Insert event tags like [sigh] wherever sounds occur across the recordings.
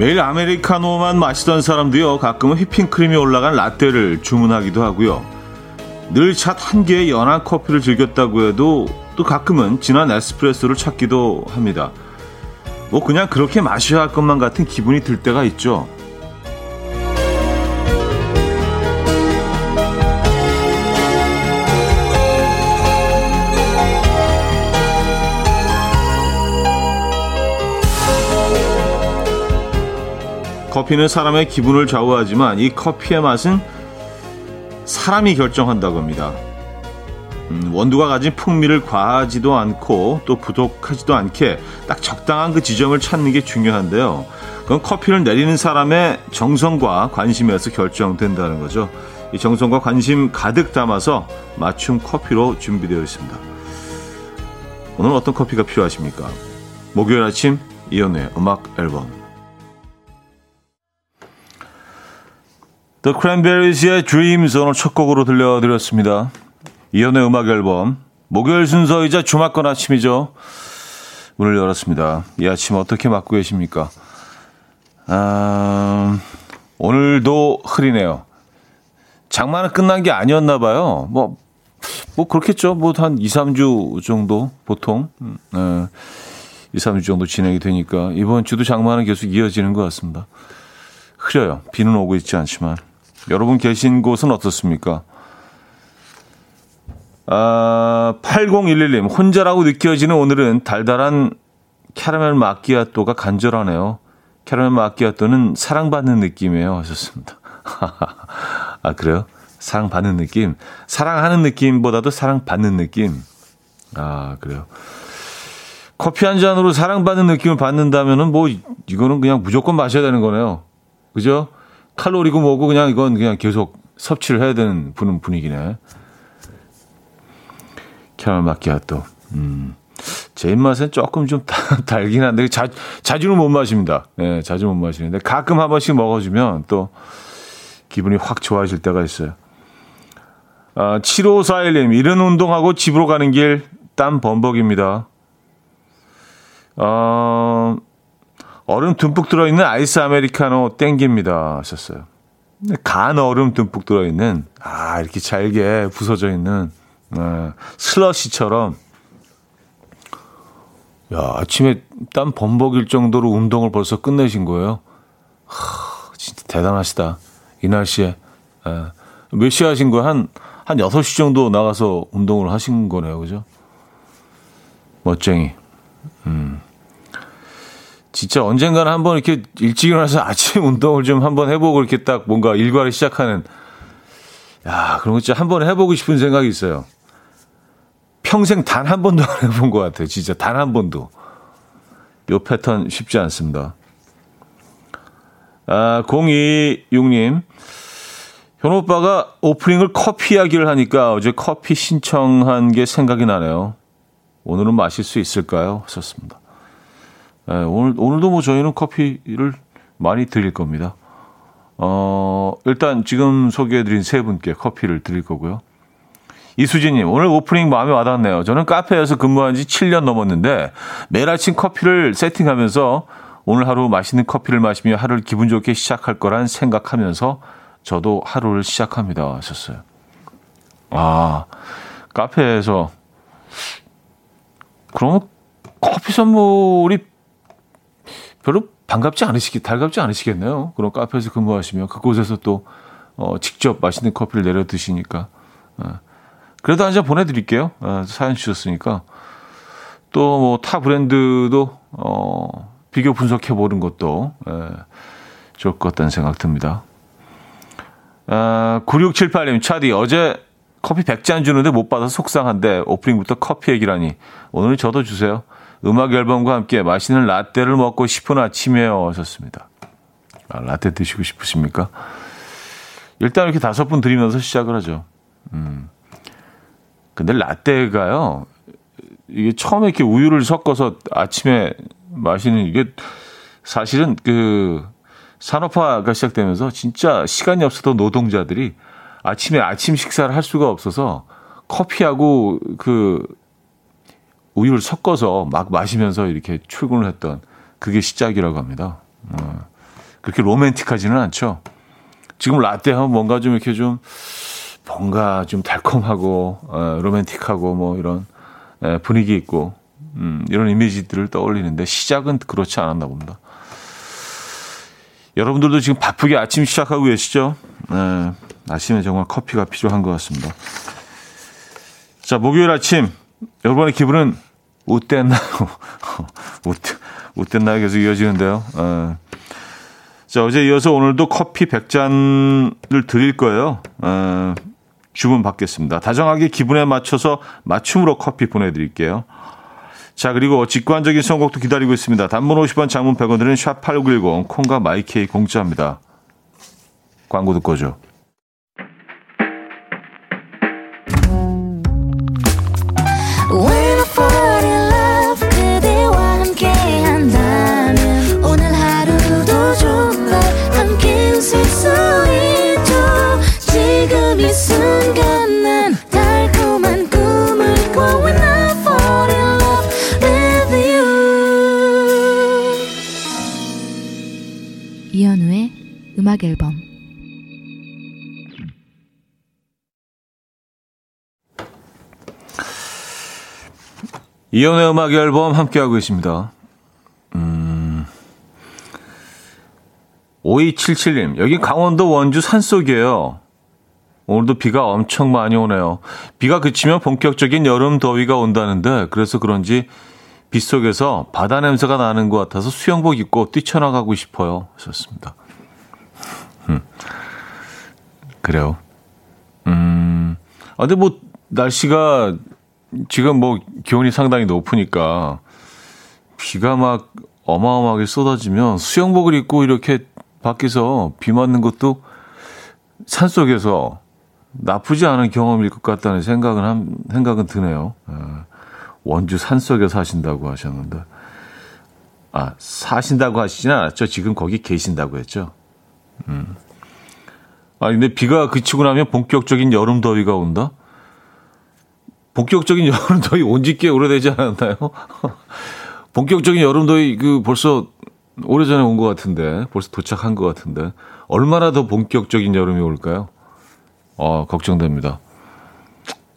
매일 아메리카노만 마시던 사람도요, 가끔은 휘핑크림이 올라간 라떼를 주문하기도 하고요. 늘찻한 개의 연한 커피를 즐겼다고 해도 또 가끔은 진한 에스프레소를 찾기도 합니다. 뭐 그냥 그렇게 마셔야 할 것만 같은 기분이 들 때가 있죠. 커피는 사람의 기분을 좌우하지만 이 커피의 맛은 사람이 결정한다고 합니다. 음, 원두가 가진 풍미를 과하지도 않고 또 부족하지도 않게 딱 적당한 그 지점을 찾는 게 중요한데요. 그건 커피를 내리는 사람의 정성과 관심에서 결정된다는 거죠. 이 정성과 관심 가득 담아서 맞춤 커피로 준비되어 있습니다. 오늘 어떤 커피가 필요하십니까? 목요일 아침 이연의 음악 앨범 The Cranberries의 Dreams 오늘 첫 곡으로 들려드렸습니다. 이연의 음악 앨범 목요일 순서이자 주말권 아침이죠. 문을 열었습니다. 이 아침 어떻게 맞고 계십니까? 아, 오늘도 흐리네요. 장마는 끝난 게 아니었나 봐요. 뭐, 뭐 그렇겠죠. 뭐 한 2, 3주 정도 보통 음, 네, 2, 3주 정도 진행이 되니까 이번 주도 장마는 계속 이어지는 것 같습니다. 흐려요. 비는 오고 있지 않지만. 여러분 계신 곳은 어떻습니까? 아, 8011님, 혼자라고 느껴지는 오늘은 달달한 캐러멜 마끼아또가 간절하네요. 캐러멜 마끼아또는 사랑받는 느낌이에요. 하셨습니다. [laughs] 아, 그래요? 사랑받는 느낌? 사랑하는 느낌보다도 사랑받는 느낌? 아, 그래요. 커피 한 잔으로 사랑받는 느낌을 받는다면은 뭐, 이거는 그냥 무조건 마셔야 되는 거네요. 그죠? 칼로리고 뭐고 그냥 이건 그냥 계속 섭취를 해야 되는 분, 분위기네. 캐러멜 마키아또. 음. 제 입맛엔 조금 좀 [laughs] 달긴 한데 자, 자주는 못 마십니다. 예, 자주 못 마시는데 가끔 한 번씩 먹어주면 또 기분이 확 좋아질 때가 있어요. 아, 7541님, 이른 운동하고 집으로 가는 길 땀 범벅입니다. 어, 얼음 듬뿍 들어있는 아이스 아메리카노 땡깁니다. 하셨어요. 간 얼음 듬뿍 들어있는, 아, 이렇게 잘게 부서져 있는, 어, 슬러시처럼, 야, 아침에 땀 범벅일 정도로 운동을 벌써 끝내신 거예요? 하, 진짜 대단하시다. 이 날씨에. 예. 몇 시에 하신 거예요? 한, 한 6시 정도 나가서 운동을 하신 거네요. 그죠? 멋쟁이. 음. 진짜 언젠가는 한번 이렇게 일찍 일어나서 [laughs] 아침 운동을 좀 한번 해보고 이렇게 딱 뭔가 일과를 시작하는, 야, 그런 거 진짜 한번 해보고 싶은 생각이 있어요. 평생 단 한 번도 안 해본 것 같아요. 진짜 단 한 번도. 요 패턴 쉽지 않습니다. 아, 026님. 현 오빠가 오프닝을 커피 이야기를 하니까 어제 커피 신청한 게 생각이 나네요. 오늘은 마실 수 있을까요? 하셨습니다. 네, 오늘, 오늘도 뭐 저희는 커피를 많이 드릴 겁니다. 어, 일단 지금 소개해드린 세 분께 커피를 드릴 거고요. 이수진님, 오늘 오프닝 마음에 와닿네요. 저는 카페에서 근무한 지 7년 넘었는데 매일 아침 커피를 세팅하면서 오늘 하루 맛있는 커피를 마시며 하루를 기분 좋게 시작할 거란 생각하면서 저도 하루를 시작합니다. 하셨어요. 아, 카페에서 그러면 커피 선물이 별로 반갑지 않으시겠, 달갑지 않으시겠네요. 그런 카페에서 근무하시면 그곳에서 또 어, 직접 맛있는 커피를 내려 드시니까. 어. 그래도 한 잔 보내드릴게요. 어, 사연 주셨으니까. 또 뭐 타 브랜드도 어, 비교 분석해 보는 것도 에, 예, 좋을 것 같다는 생각 듭니다. 아, 9678님, 차디, 어제 커피 100잔 주는데 못 받아서 속상한데 오프닝부터 커피 얘기라니. 오늘 저도 주세요. 음악 앨범과 함께 맛있는 라떼를 먹고 싶은 아침이에요. 하셨습니다. 아, 라떼 드시고 싶으십니까? 일단 이렇게 다섯 분 드리면서 시작을 하죠. 음. 근데 라떼가요, 이게 처음에 이렇게 우유를 섞어서 아침에 마시는 이게 사실은 그 산업화가 시작되면서 진짜 시간이 없어도 노동자들이 아침에 아침 식사를 할 수가 없어서 커피하고 그 우유를 섞어서 막 마시면서 이렇게 출근을 했던 그게 시작이라고 합니다. 어. 그렇게 로맨틱하지는 않죠. 지금 라떼 하면 뭔가 좀 이렇게 좀 뭔가 좀 달콤하고 어, 로맨틱하고 뭐 이런 에, 분위기 있고 음, 이런 이미지들을 떠올리는데 시작은 그렇지 않았나 봅니다. 여러분들도 지금 바쁘게 아침 시작하고 계시죠? 네, 아침에 정말 커피가 필요한 것 같습니다. 자, 목요일 아침 여러분의 기분은 어땠나요? [laughs] 어땠나요? 계속 이어지는데요. 네. 자, 어제 이어서 오늘도 커피 100잔을 드릴 거예요. 에, 주문 받겠습니다. 다정하게 기분에 맞춰서 맞춤으로 커피 보내드릴게요. 자, 그리고 직관적인 선곡도 기다리고 있습니다. 단문 50원, 장문 100원 드는 샵8910, 콩과 마이케이 공짜입니다. 광고 듣고 오죠. 음악 앨범 이연의 음악 앨범 함께하고 있습니다. 음, 5277님, 여기 강원도 원주 산속이에요. 오늘도 비가 엄청 많이 오네요. 비가 그치면 본격적인 여름 더위가 온다는데, 그래서 그런지 빗속에서 바다 냄새가 나는 것 같아서 수영복 입고 뛰쳐나가고 싶어요. 하셨습니다. 음. 그래요. 음. 아, 근데 뭐, 날씨가 지금 뭐 기온이 상당히 높으니까 비가 막 어마어마하게 쏟아지면 수영복을 입고 이렇게 밖에서 비 맞는 것도 산 속에서 나쁘지 않은 경험일 것 같다는 생각은 한, 생각은 드네요. 예. 원주 산 속에 사신다고 하셨는데. 아, 사신다고 하시진 않았죠. 지금 거기 계신다고 했죠. 음. 아, 근데 비가 그치고 나면 본격적인 여름 더위가 온다? 본격적인 [laughs] 여름 더위 온 지 꽤 오래되지 않았나요? [laughs] 본격적인 여름 더위 그 벌써 오래전에 온 것 같은데 벌써 도착한 것 같은데 얼마나 더 본격적인 여름이 올까요? 어, 걱정됩니다.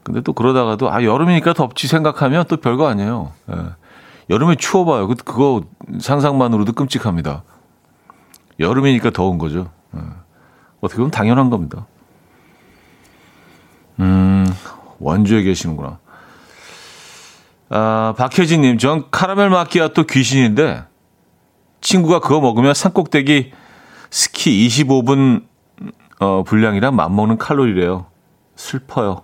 근데 또 그러다가도 아 여름이니까 덥지 생각하면 또 별거 아니에요. 예. 여름에 추워봐요. 그 그거 상상만으로도 끔찍합니다. 여름이니까 더운 거죠. 예. 어떻게 보면 당연한 겁니다. 음, 원주에 계시는구나. 아, 박혜진님, 전 카라멜 마키아또 귀신인데, 친구가 그거 먹으면 산꼭대기 스키 25분, 어, 분량이랑 맞먹는 칼로리래요. 슬퍼요.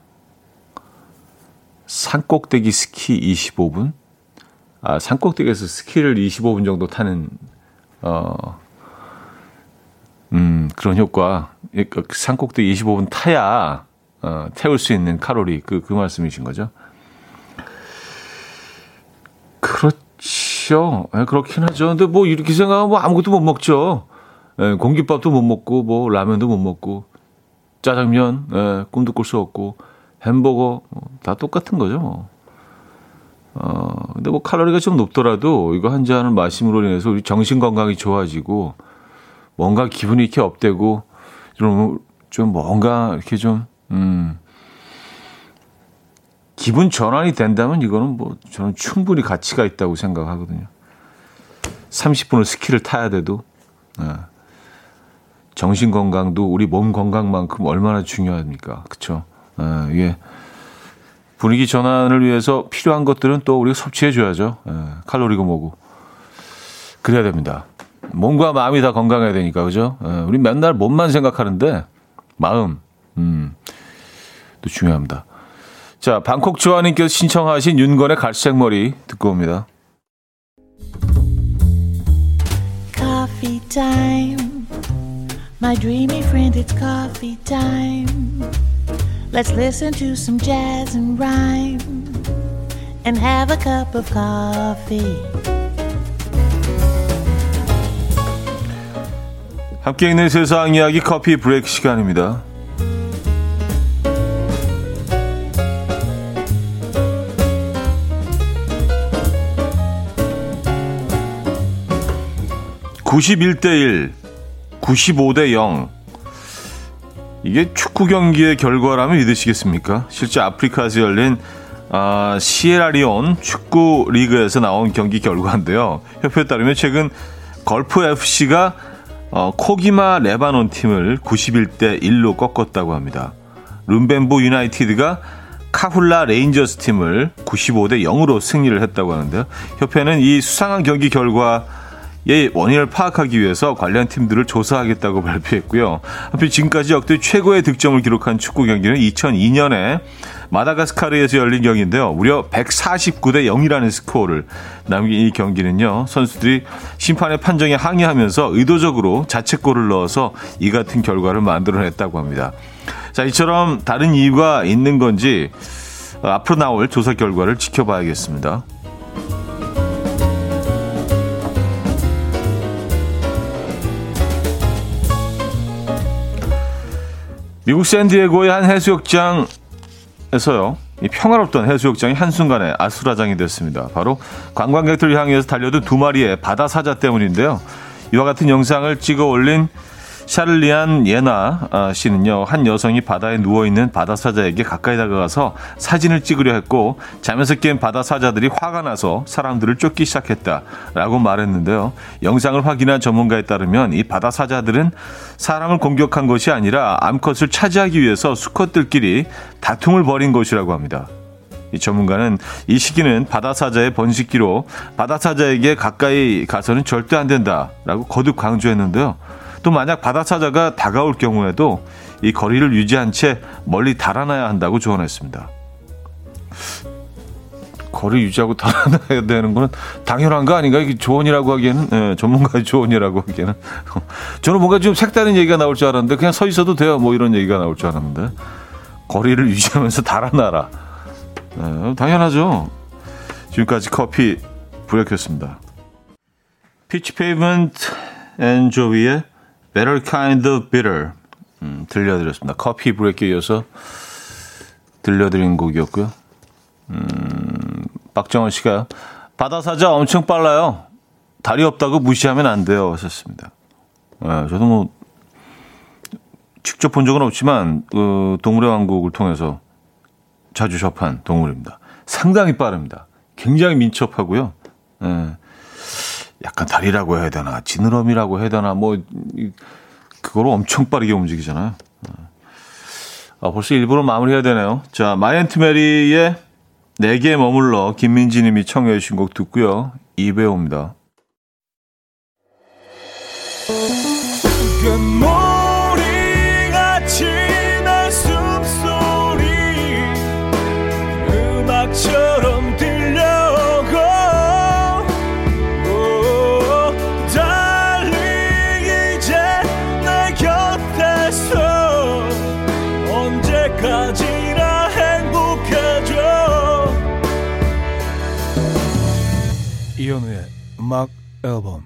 산꼭대기 스키 25분? 아, 산꼭대기에서 스키를 25분 정도 타는, 어, 음, 그런 효과. 그 산꼭대기 25분 타야, 어, 태울 수 있는 칼로리. 그, 그 말씀이신 거죠? 그렇죠. 네, 그렇긴 하죠. 근데 뭐 이렇게 생각하면 뭐 아무것도 못 먹죠. 네, 공깃밥도 못 먹고, 뭐 라면도 못 먹고, 짜장면, 네, 꿈도 꿀 수 없고, 햄버거, 뭐, 다 똑같은 거죠. 뭐. 어, 근데 뭐 칼로리가 좀 높더라도 이거 한 잔을 마심으로 인해서 우리 정신 건강이 좋아지고, 뭔가 기분이 이렇게 업되고 좀, 좀 뭔가 이렇게 좀, 음, 기분 전환이 된다면 이거는 뭐 저는 충분히 가치가 있다고 생각하거든요. 30분을 스키를 타야 돼도, 네. 정신 건강도 우리 몸 건강만큼 얼마나 중요합니까? 그쵸? 네, 이게 분위기 전환을 위해서 필요한 것들은 또 우리가 섭취해줘야죠. 네, 칼로리가 뭐고. 그래야 됩니다. 몸과 마음이 다 건강해야 되니까 그죠? 예, 우리 맨날 몸만 생각하는데 마음 음, 또 중요합니다. 자, 방콕 조아님께서 신청하신 윤건의 갈색 머리 듣고 옵니다. Coffee time. My dreamy friend, it's coffee time. Let's listen to some jazz and rhyme and have a cup of coffee. 함께 있는 세상 이야기 커피 브레이크 시간입니다. (91대 1) 95대 0. 이게 축구 경기의 결과라면 믿으시겠습니까? 실제 아프리카에서 열린 아, 시에라리온 축구 리그에서 나온 경기 결과인데요. 협회에 따르면 최근 걸프 FC가 어, 코기마 레바논 팀을 91대 1로 꺾었다고 합니다. 룸벤보 유나이티드가 카훌라 레인저스 팀을 95대 0으로 승리를 했다고 하는데요. 협회는 이 수상한 경기 결과 의 원인을 파악하기 위해서 관련 팀들을 조사하겠다고 [laughs] 발표했고요. 한편 지금까지 역대 최고의 득점을 기록한 축구 경기는 2002년에 마다가스카르에서 열린 경기인데요. 무려 149대 0이라는 스코어를 남긴 이 경기는요. 선수들이 심판의 판정에 항의하면서 의도적으로 자책골을 넣어서 이 같은 결과를 만들어냈다고 합니다. 자, 이처럼 다른 이유가 있는 건지 앞으로 나올 조사 결과를 지켜봐야겠습니다. 미국 샌디에고의 한 해수욕장 에서요. 이 평화롭던 해수욕장이 한순간에 아수라장이 됐습니다. 바로 관광객들을 향해서 달려든 두 마리의 바다 사자 때문인데요. 이와 같은 영상을 찍어 올린 샤를리안 예나 아, 씨는요, 한 여성이 바다에 누워있는 바다사자에게 가까이 다가가서 사진을 찍으려 했고, 자면서 깬 바다사자들이 화가 나서 사람들을 쫓기 시작했다라고 말했는데요. 영상을 확인한 전문가에 따르면 이 바다사자들은 사람을 공격한 것이 아니라 암컷을 차지하기 위해서 수컷들끼리 다툼을 벌인 것이라고 합니다. 이 전문가는 이 시기는 바다사자의 번식기로 바다사자에게 가까이 가서는 절대 안 된다라고 거듭 강조했는데요. 또 만약 바다사자가 다가올 경우에도 이 거리를 유지한 채 멀리 달아나야 한다고 조언했습니다. 거리 유지하고 달아나야 되는 거는 당연한 거 아닌가? 이게 조언이라고 하기에는 예, 전문가의 조언이라고 하기에는 [laughs] 저는 뭔가 좀 색다른 얘기가 나올 줄 알았는데 그냥 서 있어도 돼요. 뭐 이런 얘기가 나올 줄 알았는데 거리를 [laughs] 유지하면서 달아나라. 예, 당연하죠. 지금까지 커피 브레이크였습니다. 피치 페이먼트 앤 조비의 Better Kind of Bitter 음, 들려드렸습니다. 커피 브레이크에 이어서 들려드린 곡이었고요. 음, 박정원 씨가 바다사자 엄청 빨라요. 다리 없다고 무시하면 안 돼요. 하셨습니다. 네, 저도 뭐 직접 본 적은 없지만 그 동물의 왕국을 통해서 자주 접한 동물입니다. 상당히 빠릅니다. 굉장히 민첩하고요. 네. 약간 다리라고 해야 되나, 지느러미라고 해야 되나, 뭐, 그거로 엄청 빠르게 움직이잖아요. 아, 벌써 일부러 마무리해야 되네요. 자, 마이앤트 메리의 내게 머물러 김민지 님이 청해 주신 곡 듣고요. 이배우입니다. 음악 앨범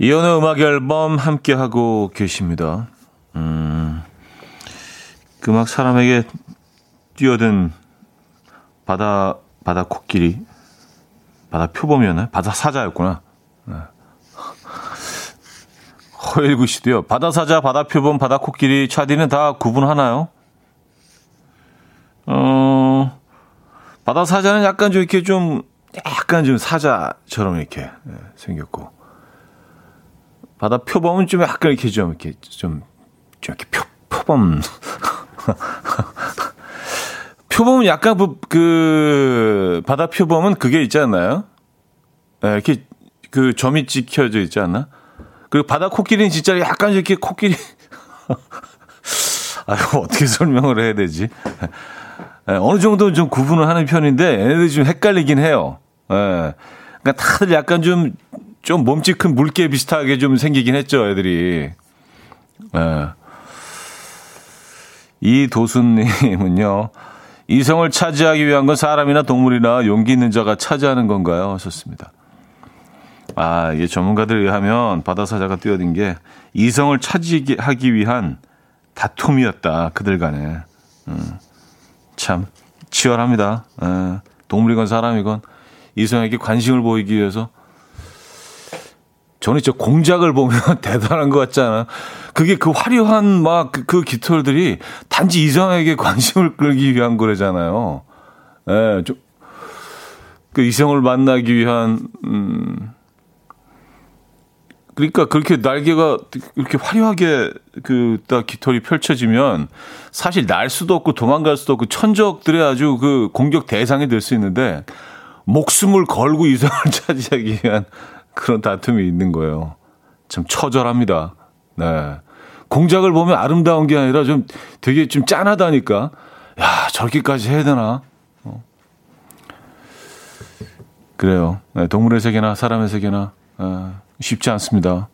이현우의 음악 앨범 함께 하고 계십니다. 음, 그 음악 사람에게 뛰어든 바다 바다 코끼리 바다 표범이었나요? 바다 사자였구나. 네. 허일구 씨도요. 바다 사자, 바다 표범, 바다 코끼리, 차디는 다 구분하나요? 어, 바다 사자는 약간 좀 이렇게 좀 약간 좀 사자처럼 이렇게 예, 생겼고 바다 표범은 좀 약간 이렇게 좀 이렇게 좀, 좀 이렇게 표, 표범 [laughs] 표범은 약간 그, 그 바다 표범은 그게 않나요? 네, 이렇게 그 점이 찍혀져 있지 않나? 그리고 바다 코끼리는 진짜 약간 이렇게 코끼리 [laughs] 아유 어떻게 설명을 해야 되지? 예, 어느 정도 좀 구분을 하는 편인데 얘네들이 좀 헷갈리긴 해요. 예. 그러니까 다들 약간 좀, 좀 몸집 큰 물개 비슷하게 좀 생기긴 했죠, 애들이. 예. 이 도수님은요, 이성을 차지하기 위한 건 사람이나 동물이나 용기 있는 자가 차지하는 건가요? 하셨습니다. 아, 이게 전문가들에 의하면 바다사자가 뛰어든 게 이성을 차지하기 위한 다툼이었다, 그들 간에. 음. 참 치열합니다. 에, 예, 동물이건 사람이건 이성에게 관심을 보이기 위해서 저는 진짜 공작을 보면 [laughs] 대단한 것 같잖아. 그게 그 화려한 막그 그 깃털들이 단지 이성에게 관심을 끌기 위한 거래잖아요. 예, 좀, 그 이성을 만나기 위한, 음, 그러니까 그렇게 날개가 이렇게 화려하게 그 딱 깃털이 펼쳐지면 사실 날 수도 없고 도망갈 수도 없고 천적들의 아주 그 공격 대상이 될 수 있는데 목숨을 걸고 이성을 [laughs] 차지하기 위한 그런 다툼이 있는 거예요. 참 처절합니다. 네. 공작을 보면 아름다운 게 아니라 좀 되게 좀 짠하다니까. 야, 저렇게까지 해야 되나? 어. 그래요. 네, 동물의 세계나 사람의 세계나 어, 쉽지 않습니다.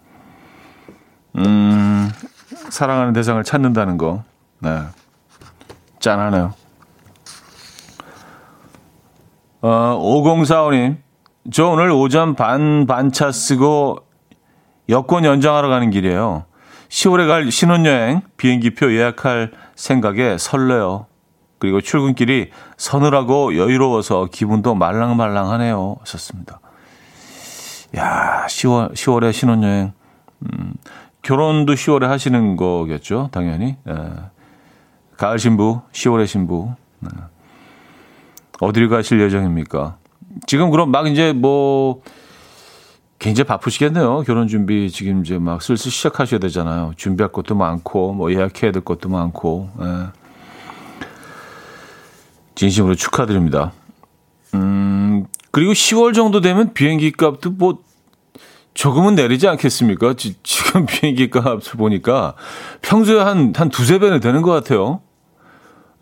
음, 사랑하는 대상을 찾는다는 거. 네. 짠하네요. 어, 5045님. 저 오늘 오전 반, 반차 쓰고 여권 연장하러 가는 길이에요. 10월에 갈 신혼여행 비행기표 예약할 생각에 설레요. 그리고 출근길이 서늘하고 여유로워서 기분도 말랑말랑하네요. 하셨습니다. 야, 10월, 10월에 신혼여행. 음, 결혼도 10월에 하시는 거겠죠, 당연히. 예. 가을 신부, 10월에 신부. 네. 어디를 가실 예정입니까? 지금 그럼 막 이제 뭐, 굉장히 바쁘시겠네요. 결혼 준비 지금 이제 막 슬슬 시작하셔야 되잖아요. 준비할 것도 많고, 뭐 예약해야 될 것도 많고, 예. 진심으로 축하드립니다. 음, 그리고 10월 정도 되면 비행기 값도 뭐 조금은 내리지 않겠습니까? 지, 금 [laughs] 비행기 값을 보니까 평소에 한, 한 두세 배는 되는 것 같아요.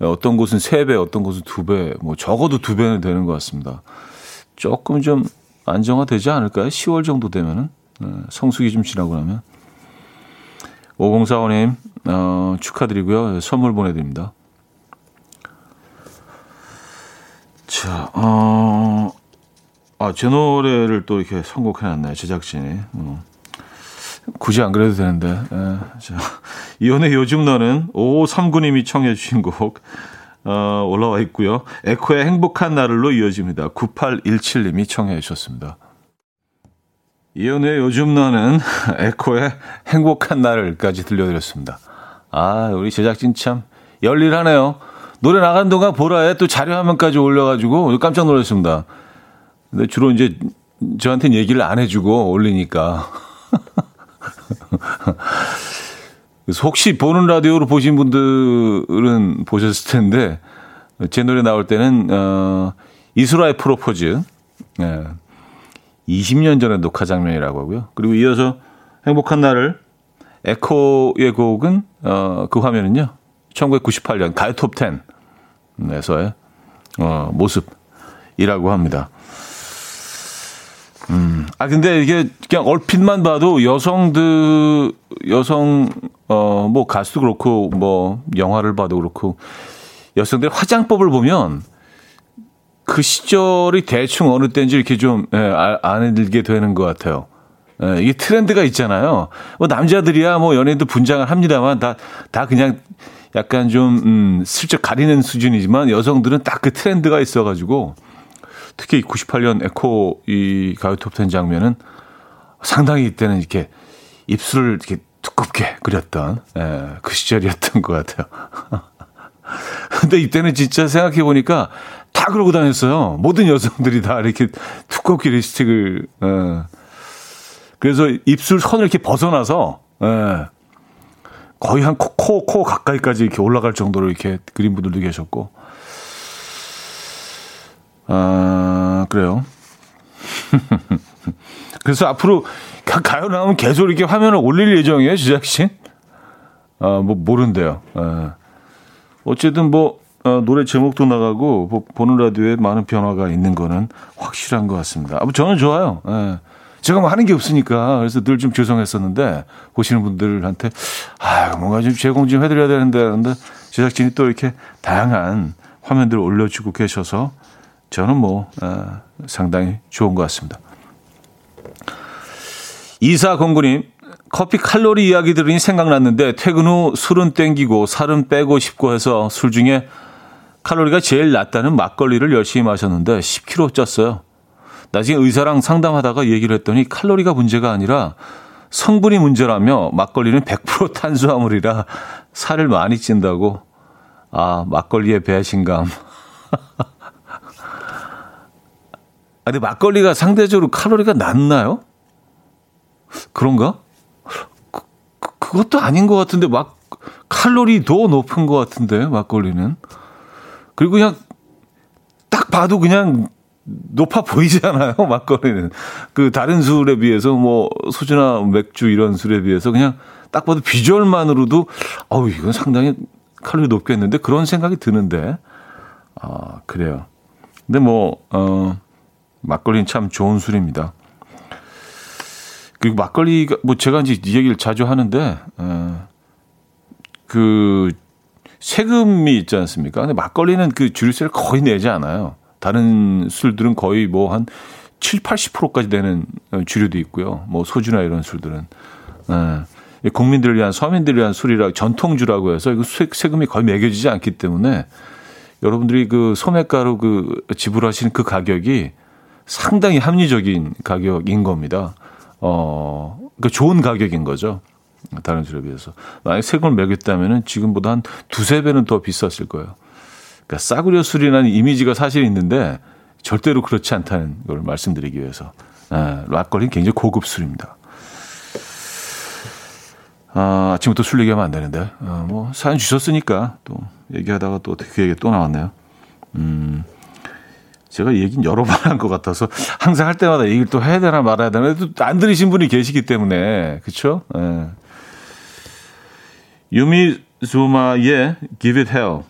어떤 곳은 세 배, 어떤 곳은 두 배, 뭐 적어도 두 배는 되는 것 같습니다. 조금 좀 안정화되지 않을까요? 10월 정도 되면은. 네, 성수기 좀 지나고 나면. 5045님, 어, 축하드리고요. 선물 보내드립니다. 자, 어, 아, 제 노래를 또 이렇게 선곡해놨네요. 제작진이. 어. 굳이 안 그래도 되는데. 에, 자, [laughs] 이혼의 요즘 너는 5539님이 청해 주신 곡, 어, 올라와 있고요. 에코의 행복한 날로 이어집니다. 9817님이 청해 주셨습니다. 이연의 요즘 너는 [laughs] 에코의 행복한 날을까지 들려드렸습니다. 아, 우리 제작진 참 열일하네요. 노래 나간 동안 보라에 또 자료 화면까지 올려가지고 깜짝 놀랐습니다. 근데 주로 이제 저한테는 얘기를 안 해주고 올리니까. [laughs] 혹시 보는 라디오로 보신 분들은 보셨을 텐데 제 노래 나올 때는 어, 이수라의 프로포즈 예, 20년 전의 녹화 장면이라고 하고요. 그리고 이어서 행복한 날을 에코의 곡은 어, 그 화면은요. 1998년 가요 톱 10에서의 어, 모습이라고 합니다. 음. 아, 근데 이게 그냥 얼핏만 봐도 여성들, 여성, 어, 뭐 가수도 그렇고, 뭐 영화를 봐도 그렇고, 여성들 화장법을 보면 그 시절이 대충 어느 때인지 이렇게 좀, 예, 아, 안들게 되는 것 같아요. 예, 이게 트렌드가 있잖아요. 뭐 남자들이야 뭐 연예인도 분장을 합니다만 다, 다 그냥 약간 좀, 음, 슬쩍 가리는 수준이지만 여성들은 딱 그 트렌드가 있어가지고 특히 98년 에코 이 가요 톱텐 장면은 상당히 이때는 이렇게 입술을 이렇게 두껍게 그렸던 예, 그 시절이었던 것 같아요. [laughs] 근데 이때는 진짜 생각해 보니까 다 그러고 다녔어요. 모든 여성들이 다 이렇게 두껍게 립스틱을 예. 그래서 입술 선을 이렇게 벗어나서 예. 거의 한 코, 코, 코 가까이까지 이렇게 올라갈 정도로 이렇게 그린 분들도 계셨고 아, 그래요. [laughs] 그래서 앞으로 가요 나오면 계속 이렇게 화면을 올릴 예정이에요, 제작진? 아, 뭐, 모른대요. 아. 어쨌든 뭐, 어, 노래 제목도 나가고, 뭐, 보는 라디오에 많은 변화가 있는 거는 확실한 것 같습니다. 아, 뭐 저는 좋아요. 예. 제가 뭐 하는 게 없으니까, 그래서 늘 좀 죄송했었는데, 보시는 분들한테, 아, 뭔가 좀 제공 좀 해드려야 되는데, 그런데 제작진이 또 이렇게 다양한 화면들을 올려주고 계셔서, 저는 뭐 어, 상당히 좋은 것 같습니다. 이사 공구님 커피 칼로리 이야기 들으니 생각났는데 퇴근 후 술은 땡기고 살은 빼고 싶고 해서 술 중에 칼로리가 제일 낮다는 막걸리를 열심히 마셨는데 10kg 쪘어요. 나중에 의사랑 상담하다가 얘기를 했더니 칼로리가 문제가 아니라 성분이 문제라며 막걸리는 100% 탄수화물이라 살을 많이 찐다고. 아, 막걸리의 배신감. [laughs] 아, 근데 막걸리가 상대적으로 칼로리가 낮나요? 그런가? 그, 그, 그것도 아닌 것 같은데, 막, 칼로리 더 높은 것 같은데, 막걸리는. 그리고 그냥, 딱 봐도 그냥 높아 보이잖아요, [laughs] 막걸리는. 그 다른 술에 비해서 뭐 소주나 맥주 이런 술에 비해서 그냥 딱 봐도 비주얼만으로도 어우, 이건 상당히 칼로리 높겠는데 그런 생각이 드는데. 아, 그래요. 근데 뭐, 어, 막걸리는 참 좋은 술입니다. 그리고 막걸리가, 뭐 제가 이제 이 얘기를 자주 하는데, 어, 그, 세금이 있지 않습니까? 근데 막걸리는 그 주류세를 거의 내지 않아요. 다른 술들은 거의 뭐 한 7, 80%까지 되는 주류도 있고요. 뭐 소주나 이런 술들은. 예. 국민들을 위한 서민들을 위한 술이라 전통주라고 해서 이거 세금이 거의 매겨지지 않기 때문에 여러분들이 그 소매가로 그 지불하시는 그 가격이 상당히 합리적인 가격인 겁니다. 어, 그 좋은 가격인 거죠. 다른 술에 비해서. 만약에 세금을 매겼다면은 지금보다 한 두세 배는 더 비쌌을 거예요. 그러니까 싸구려 술이라는 이미지가 사실 있는데 절대로 그렇지 않다는 걸 말씀드리기 위해서. 아, 락걸리는 굉장히 고급 술입니다. 아, 아침부터 술 얘기하면 안 되는데. 아, 뭐, 사연 주셨으니까 또 얘기하다가 또그 얘기 또 나왔네요. 음, 제가 얘기는 여러 번 한 것 같아서 항상 할 때마다 얘기를 또 해야 되나 말아야 되나 안 들으신 분이 계시기 때문에. 그쵸? 예. 유미즈마의 Give It Hell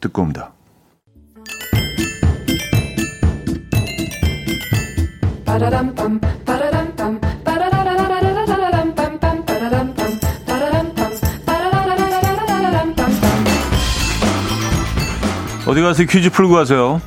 듣고 옵니다. 어디 가세요? 퀴즈 풀고 가세요.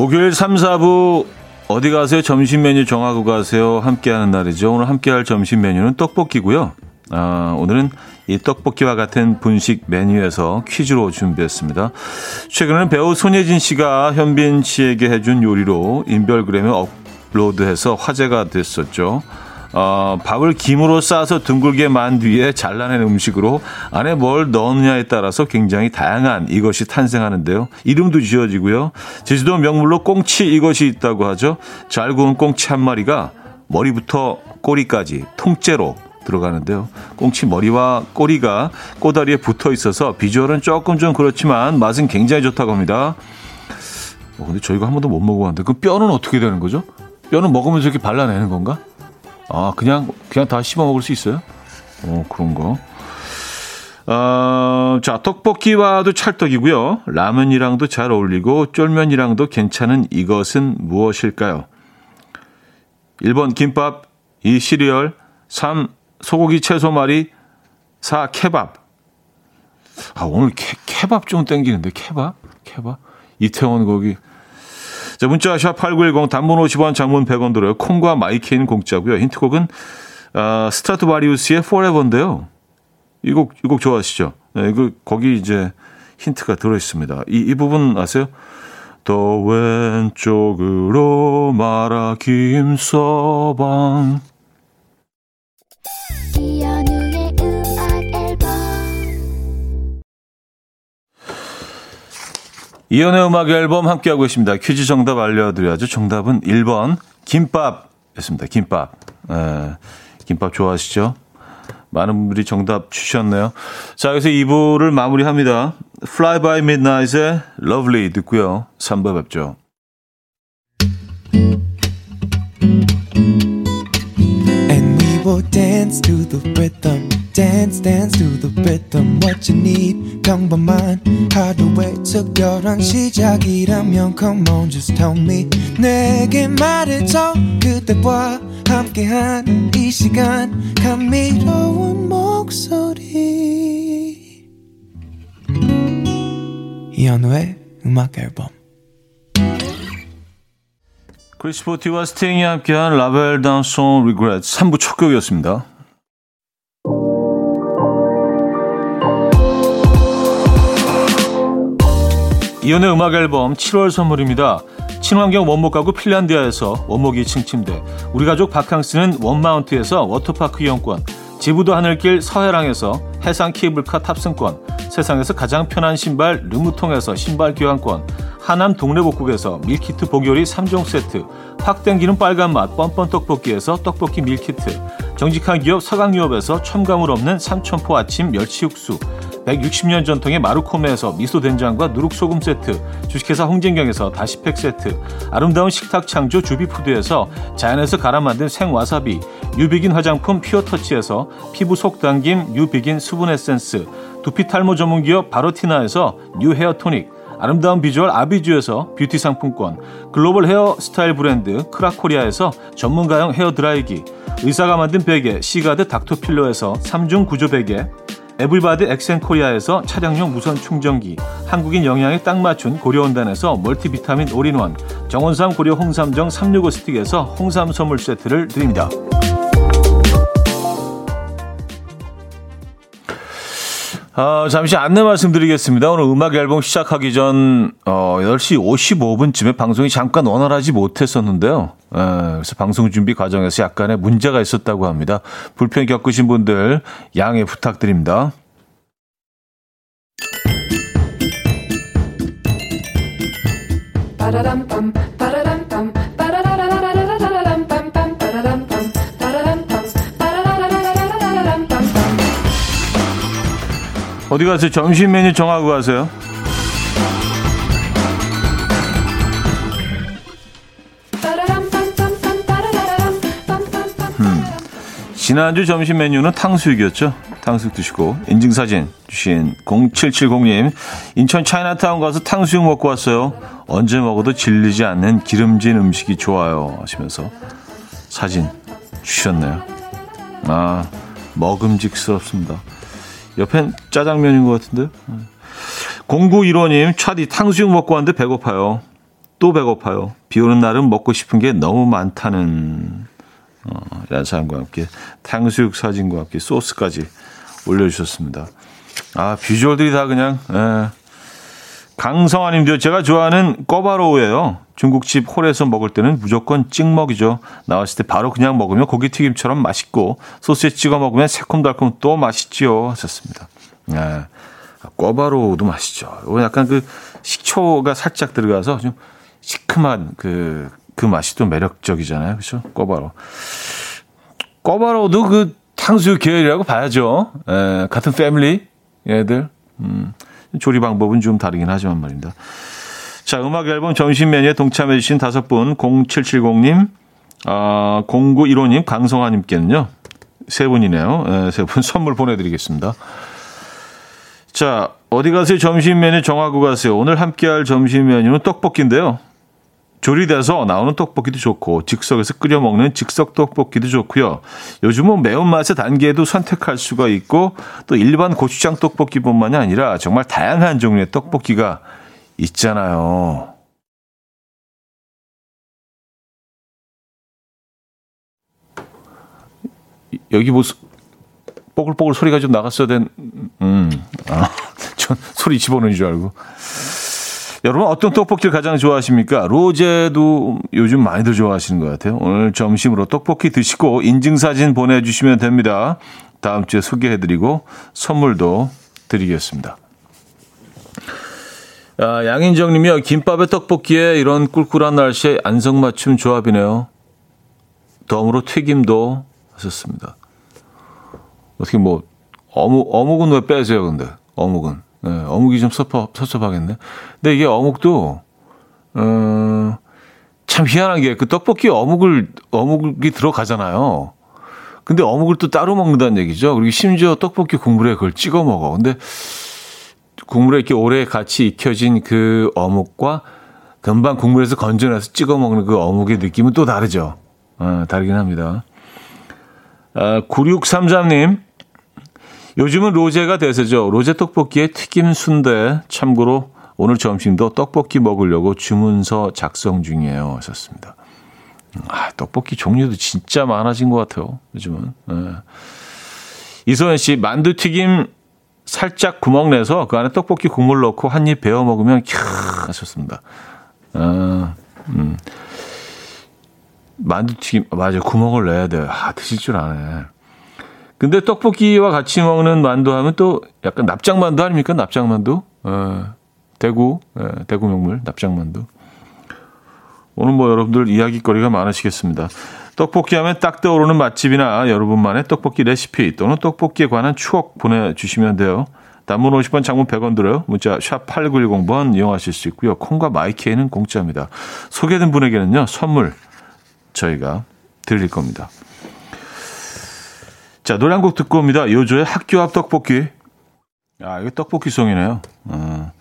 목요일 3, 4부 어디 가세요? 점심 메뉴 정하고 가세요. 함께하는 날이죠. 오늘 함께할 점심 메뉴는 떡볶이고요. 아, 오늘은 이 떡볶이와 같은 분식 메뉴에서 퀴즈로 준비했습니다. 최근에는 배우 손예진 씨가 현빈 씨에게 해준 요리로 인별그램에 업로드해서 화제가 됐었죠. 어, 밥을 김으로 싸서 둥글게 만 뒤에 잘라낸 음식으로 안에 뭘 넣느냐에 따라서 굉장히 다양한 이것이 탄생하는데요. 이름도 지어지고요. 제주도 명물로 꽁치 이것이 있다고 하죠. 잘 구운 꽁치 한 마리가 머리부터 꼬리까지 통째로 들어가는데요. 꽁치 머리와 꼬리가 꼬다리에 붙어 있어서 비주얼은 조금 좀 그렇지만 맛은 굉장히 좋다고 합니다. 어, 근데 저희가 한 번도 못 먹어봤는데 그 뼈는 어떻게 되는 거죠? 뼈는 먹으면서 이렇게 발라내는 건가? 아, 그냥, 그냥 다 씹어 먹을 수 있어요? 어, 그런 거. 어, 자, 떡볶이와도 찰떡이고요. 라면이랑도 잘 어울리고 쫄면이랑도 괜찮은 이것은 무엇일까요? 1번 김밥, 2 시리얼, 3 소고기 채소말이, 4 케밥. 아, 오늘 케, 케밥 좀 땡기는데, 케밥? 케밥? 이태원 거기 자, 문자 샵8910 단문 50원 장문 100원 들어요. 콩과 마이케이는 공짜고요. 힌트곡은 어, 스트라토바리우스의 Forever인데요. 이 곡, 이 곡 좋아하시죠? 네, 그, 거기 이제 힌트가 들어있습니다. 이, 이 부분 아세요? 더 왼쪽으로 말아 김서방 이연의 음악 앨범 함께하고 있습니다. 퀴즈 정답 알려드려야죠. 정답은 1번 김밥이었습니다. 김밥. 에, 김밥 좋아하시죠? 많은 분들이 정답 주셨네요. 자, 여기서 2부를 마무리합니다. Fly by Midnight의 Lovely 듣고요. 3부 뵙죠. Dance, dance to the rhythm. What you need, 평범한 하루의 특별한 시작이라면 Come on, just tell me. 내게 말해줘. 그대와 함께한 이 시간. 감미로운 목소리. 이현우의 음악 앨범. 크리스포티와 스팅이 함께한 라벨 단송 리그렛 3부 첫 곡이었습니다. 이현우의 음악 앨범 7월 선물입니다. 친환경 원목 가구 핀란디아에서 원목 2층 침대, 우리 가족 바캉스는 원마운트에서 워터파크 이용권, 제부도 하늘길 서해랑에서 해상 케이블카 탑승권, 세상에서 가장 편한 신발 르무통에서 신발 교환권, 하남 동래복국에서 meal kit 복요리 3종 세트, 확 땡기는 빨간 맛 뻔뻔 떡볶이에서 떡볶이 meal kit, 정직한 기업 서강유업에서 첨가물 없는 삼천포 아침 멸치 육수, 160년 전통의 마루코메에서 미소된장과 누룩소금 세트, 주식회사 홍진경에서 다시팩 세트, 아름다운 식탁 창조 주비푸드에서 자연에서 갈아 만든 생와사비, 뉴비긴 화장품 피어터치에서 피부 속당김 뉴비긴 수분 에센스, 두피 탈모 전문 기업 바로티나에서 뉴 헤어 토닉, 아름다운 비주얼 아비주에서 뷰티 상품권, 글로벌 헤어 스타일 브랜드 크라코리아에서 전문가용 헤어 드라이기, 의사가 만든 베개 시가드 닥터필로에서 3중 구조 베개, 에블바드 엑센코리아에서 차량용 무선 충전기, 한국인 영양에 딱 맞춘 고려원단에서 멀티비타민 올인원, 정원삼 고려 홍삼정 365 스틱에서 홍삼 선물 세트를 드립니다. 어, 잠시 안내 말씀드리겠습니다. 오늘 음악 앨범 시작하기 전 어, 8시 55분쯤에 방송이 잠깐 원활하지 못했었는데요. 에, 그래서 방송 준비 과정에서 약간의 문제가 있었다고 합니다. 불편 겪으신 분들 양해 부탁드립니다. 어디 가세요? 점심 메뉴 정하고 가세요. 음, 지난주 점심 메뉴는 탕수육이었죠. 탕수육 드시고 인증사진 주신 0770님 인천 차이나타운 가서 탕수육 먹고 왔어요. 언제 먹어도 질리지 않는 기름진 음식이 좋아요 하시면서 사진 주셨네요. 아 먹음직스럽습니다. 옆엔 짜장면인 것 같은데. 0915님, 차디 탕수육 먹고 왔는데 배고파요. 또 배고파요. 비 오는 날은 먹고 싶은 게 너무 많다는, 어, 야사과 함께 탕수육 사진과 함께 소스까지 올려주셨습니다. 아, 비주얼들이 다 그냥, 에. 강성아님도 제가 좋아하는 꺼바로우예요. 중국집 홀에서 먹을 때는 무조건 찍먹이죠. 나왔을 때 바로 그냥 먹으면 고기튀김처럼 맛있고 소스에 찍어 먹으면 새콤달콤 또 맛있지요. 하셨습니다. 네. 꿔바로우도 맛있죠. 약간 그 식초가 살짝 들어가서 좀 시큼한 그, 그 맛이 또 매력적이잖아요. 그렇죠? 꿔바로. 꿔바로우도 그 탕수육 계열이라고 봐야죠. 에, 같은 패밀리 얘들. 음. 조리 방법은 좀 다르긴 하지만 말입니다. 자, 음악 앨범 점심 메뉴에 동참해주신 다섯 분, 0770님, 아, 0915님, 강성아님께는요, 세 분이네요. 네, 세분 선물 보내드리겠습니다. 자, 어디 가세요? 점심 메뉴 정하고 가세요. 오늘 함께할 점심 메뉴는 떡볶이인데요. 조리돼서 나오는 떡볶이도 좋고 즉석에서 끓여 먹는 즉석 떡볶이도 좋고요. 요즘은 매운맛의 단계도 선택할 수가 있고 또 일반 고추장 떡볶이뿐만이 아니라 정말 다양한 종류의 떡볶이가 있잖아요. 여기 뭐 뽀글뽀글 소리가 좀 나갔어야 된, 음, 아, [laughs] 전 소리 집어넣는 줄 알고. 여러분 어떤 떡볶이를 가장 좋아하십니까? 로제도 요즘 많이들 좋아하시는 것 같아요. 오늘 점심으로 떡볶이 드시고 인증사진 보내주시면 됩니다. 다음 주에 소개해드리고 선물도 드리겠습니다. 아, 양인정 님이요. 김밥에 떡볶이에 이런 꿀꿀한 날씨에 안성맞춤 조합이네요. 덤으로 튀김도 하셨습니다. 어떻게 뭐, 어묵, 어묵은 왜 빼세요, 근데? 어묵은. 네, 어묵이 좀 섭섭, 섭섭하겠네. 근데 이게 어묵도, 어, 참 희한한 게 그 떡볶이 어묵을, 어묵이 들어가잖아요. 근데 어묵을 또 따로 먹는다는 얘기죠. 그리고 심지어 떡볶이 국물에 그걸 찍어 먹어. 근데 국물에 이렇게 오래 같이 익혀진 그 어묵과 금방 국물에서 건져내서 찍어 먹는 그 어묵의 느낌은 또 다르죠. 어, 다르긴 합니다. 아, 9633님, 요즘은 로제가 대세죠. 로제 떡볶이에 튀김 순대. 참고로 오늘 점심도 떡볶이 먹으려고 주문서 작성 중이에요. 하셨습니다. 아, 떡볶이 종류도 진짜 많아진 것 같아요. 요즘은. 네. 이소연 씨, 만두튀김 살짝 구멍 내서 그 안에 떡볶이 국물 넣고 한 입 베어 먹으면 캬, 하셨습니다. 아, 음. 만두튀김, 맞아요. 구멍을 내야 돼요. 아, 드실 줄 아네. 근데 떡볶이와 같이 먹는 만두 하면 또 약간 납작만두 아닙니까? 납작만두? 어, 대구, 예, 대구 명물, 납작만두. 오늘 뭐 여러분들 이야기거리가 많으시겠습니다. 떡볶이 하면 딱 떠오르는 맛집이나 여러분만의 떡볶이 레시피 또는 떡볶이에 관한 추억 보내주시면 돼요. 단문 50원, 장문 100원 들어요. 문자 샵 8910번 이용하실 수 있고요. 콩과 마이케이는 공짜입니다. 소개된 분에게는요. 선물 저희가 드릴 겁니다. 자, 노래 한 곡 듣고 옵니다. 요조의 학교 앞 떡볶이. 아, 이게 떡볶이송이네요. 어,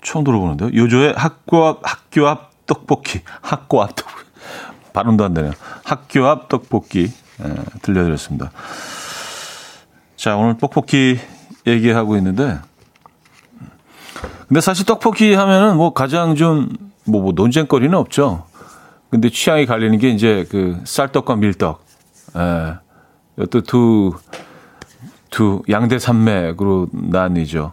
처음 들어보는데요. 요조의 학교 앞, 학교 앞 떡볶이. 학교 앞 떡볶이. 발음도 안 되네요. 학교 앞 떡볶이. 예, 들려드렸습니다. 자, 오늘 떡볶이 얘기하고 있는데. 근데 사실 떡볶이 하면은 뭐 가장 좀, 뭐, 뭐 논쟁거리는 없죠. 근데 취향이 갈리는 게 이제 그 쌀떡과 밀떡. 예. 이것도 두, 두 양대 산맥으로 나뉘죠.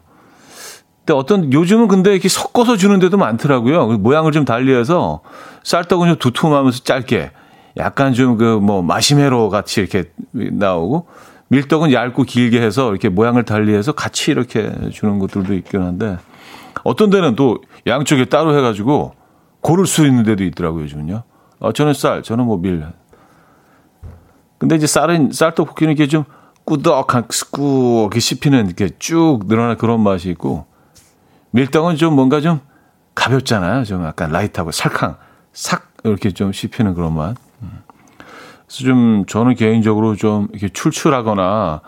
근데 어떤 요즘은 근데 이렇게 섞어서 주는 데도 많더라고요. 그 모양을 좀 달리해서 쌀떡은 좀 두툼하면서 짧게 약간 좀 그 뭐 마시메로 같이 이렇게 나오고 밀떡은 얇고 길게 해서 이렇게 모양을 달리해서 같이 이렇게 주는 것들도 있긴 한데 어떤 데는 또 양쪽에 따로 해가지고 고를 수 있는 데도 있더라고요, 요즘은요. 어, 저는 쌀, 저는 뭐 밀. 근데 이제 쌀은, 쌀떡볶이는 이게 좀 꾸덕한, 꾸, 이렇게 씹히는 이렇게 쭉 늘어나는 그런 맛이 있고, 밀떡은 좀 뭔가 좀 가볍잖아요. 좀 약간 light하고 살캉, 싹 이렇게 좀 씹히는 그런 맛. 음. 그래서 좀 저는 개인적으로 좀 이렇게 출출하거나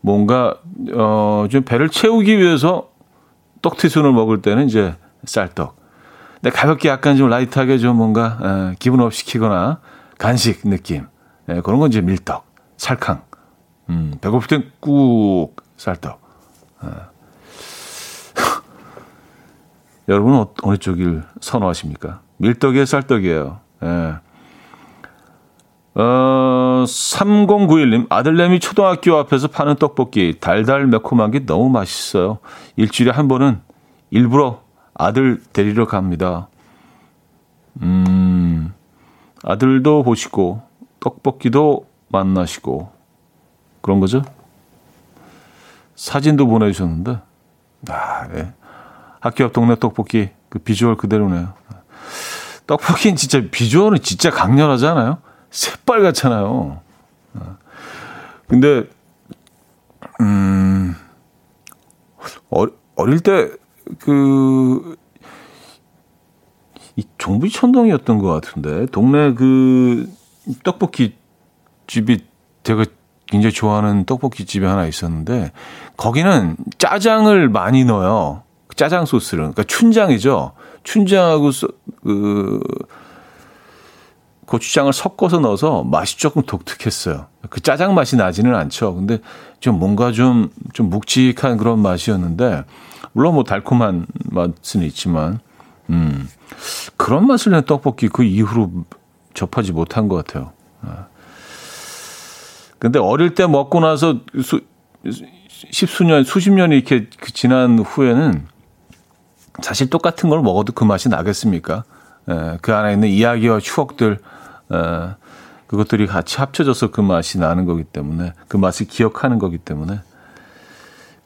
뭔가, 어, 좀 배를 채우기 위해서 떡튀순을 먹을 때는 이제 쌀떡. 근데 가볍게 약간 좀 light하게 좀 뭔가 에, 기분 up 시키거나 간식 느낌 에, 그런 건 이제 밀떡, 살캉. 음, 배고플 땐 꾹 쌀떡. 에. [laughs] 여러분은 어, 어느 쪽을 선호하십니까? 밀떡이에요, 쌀떡이에요. 예. 어, 3091님, 아들내미 초등학교 앞에서 파는 떡볶이, 달달 매콤한 게 너무 맛있어요. 일주일에 한 번은 일부러 아들 데리러 갑니다. 음, 아들도 보시고, 떡볶이도 만나시고, 그런 거죠? 사진도 보내주셨는데, 아, 네. 학교 앞 동네 떡볶이, 그 비주얼 그대로네요. 떡볶이는 진짜, 비주얼은 진짜 강렬하잖아요? 새빨갛잖아요. 근데, 음, 어, 어릴 때, 그, 이 종부 천동이었던 것 같은데, 동네 그 떡볶이 집이 제가 굉장히 좋아하는 떡볶이 집이 하나 있었는데, 거기는 짜장을 많이 넣어요. 짜장 소스를. 그러니까 춘장이죠. 춘장하고 그, 고추장을 섞어서 넣어서 맛이 조금 독특했어요. 그 짜장 맛이 나지는 않죠. 근데 좀 뭔가 좀, 좀 묵직한 그런 맛이었는데, 물론 뭐 달콤한 맛은 있지만, 음, 그런 맛을 낸 떡볶이 그 이후로 접하지 못한 것 같아요. 아. 근데 어릴 때 먹고 나서 수, 십수년, 수십 년이 이렇게 그 지난 후에는 사실 똑같은 걸 먹어도 그 맛이 나겠습니까? 에, 그 안에 있는 이야기와 추억들, 에, 그것들이 같이 합쳐져서 그 맛이 나는 거기 때문에, 그 맛을 기억하는 거기 때문에,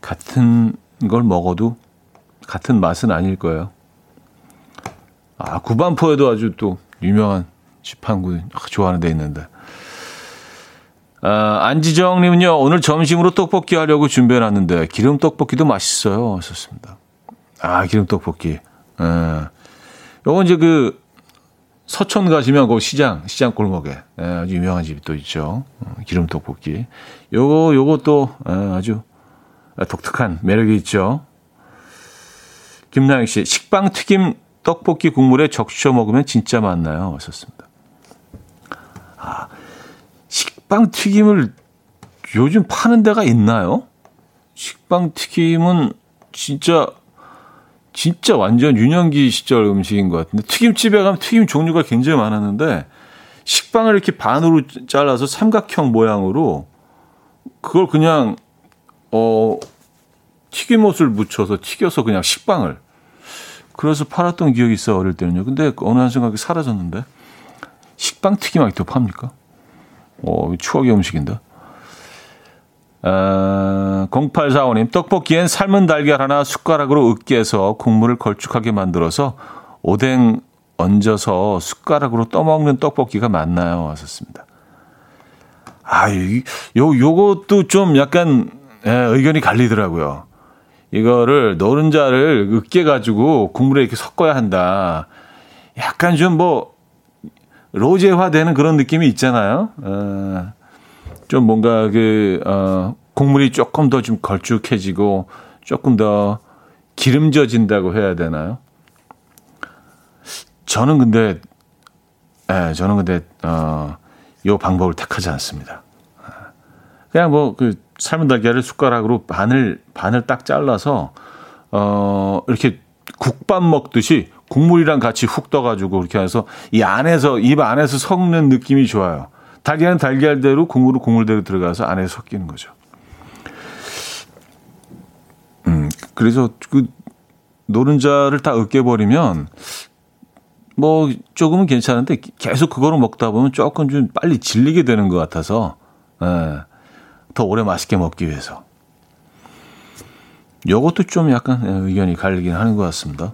같은 걸 먹어도 같은 맛은 아닐 거예요. 아, 구반포에도 아주 또 유명한 지판구 좋아하는 데 있는데. 아, 안지정님은요, 오늘 점심으로 떡볶이 하려고 준비해놨는데, 기름 떡볶이도 맛있어요. 하셨습니다. 아, 기름 떡볶이. 예. 요건 이제 그, 서촌 가시면 그 시장, 시장 골목에 예, 아주 유명한 집이 또 있죠. 어, 기름 떡볶이. 요거, 또 예, 아주 독특한 매력이 있죠. 김나영 씨, 식빵 튀김 떡볶이 국물에 적셔 먹으면 진짜 맛나요. 하셨습니다. 아, 식빵 튀김을 요즘 파는 데가 있나요? 식빵 튀김은 진짜 진짜 완전 유년기 시절 음식인 것 같은데 튀김집에 가면 튀김 종류가 굉장히 많았는데 식빵을 이렇게 반으로 잘라서 삼각형 모양으로 그걸 그냥 어 튀김옷을 묻혀서 튀겨서 그냥 식빵을 그래서 팔았던 기억이 있어 어릴 때는요. 근데 어느 한 순간 사라졌는데 식빵 튀김 아직도 팝니까? 어, 추억의 음식인데. 아, 0845님, 떡볶이엔 삶은 달걀 하나 숟가락으로 으깨서 국물을 걸쭉하게 만들어서 오뎅 얹어서 숟가락으로 떠먹는 떡볶이가 맞나요? 왔었습니다. 아, 요, 요것도 좀 약간, 예, 의견이 갈리더라고요. 이거를 노른자를 으깨가지고 국물에 이렇게 섞어야 한다. 약간 좀 뭐, 로제화 되는 그런 느낌이 있잖아요. 어, 좀 뭔가 그, 어, 국물이 조금 더 좀 걸쭉해지고 조금 더 기름져진다고 해야 되나요? 저는 근데, 예, 저는 근데, 어, 요 방법을 택하지 않습니다. 그냥 뭐 그 삶은 달걀을 숟가락으로 반을, 반을 딱 잘라서, 어, 이렇게 국밥 먹듯이 국물이랑 같이 훅 떠가지고 이렇게 해서 이 안에서, 입 안에서 섞는 느낌이 좋아요. 달걀은 달걀대로 국물은 국물대로 들어가서 안에 섞이는 거죠. 음, 그래서 그 노른자를 다 으깨버리면 뭐 조금은 괜찮은데 계속 그거를 먹다 보면 조금 좀 빨리 질리게 되는 것 같아서 예, 더 오래 맛있게 먹기 위해서 요것도 좀 약간 의견이 갈리긴 하는 것 같습니다.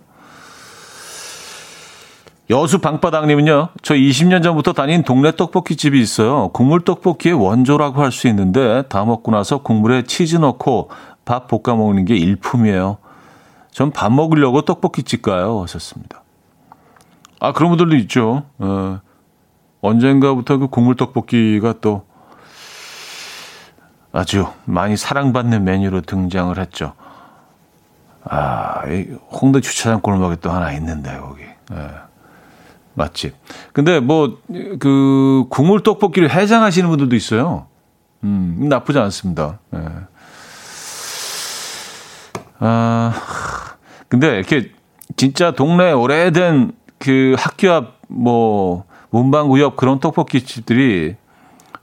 여수 방바닥님은요, 저 20년 전부터 다닌 동네 떡볶이 집이 있어요. 국물 떡볶이의 원조라고 할 수 있는데, 다 먹고 나서 국물에 치즈 넣고 밥 볶아 먹는 게 일품이에요. 전 밥 먹으려고 떡볶이집 가요. 하셨습니다. 아, 그런 분들도 있죠. 어, 언젠가부터 그 국물 떡볶이가 또 아주 많이 사랑받는 메뉴로 등장을 했죠. 아, 홍대 주차장 골목에 또 하나 있는데, 거기. 예. 맛집. 근데 뭐, 그, 국물 떡볶이를 해장하시는 분들도 있어요. 음, 나쁘지 않습니다. 예. 아, 근데 이렇게 진짜 동네 오래된 그 학교 앞 뭐, 문방구 옆 그런 떡볶이 집들이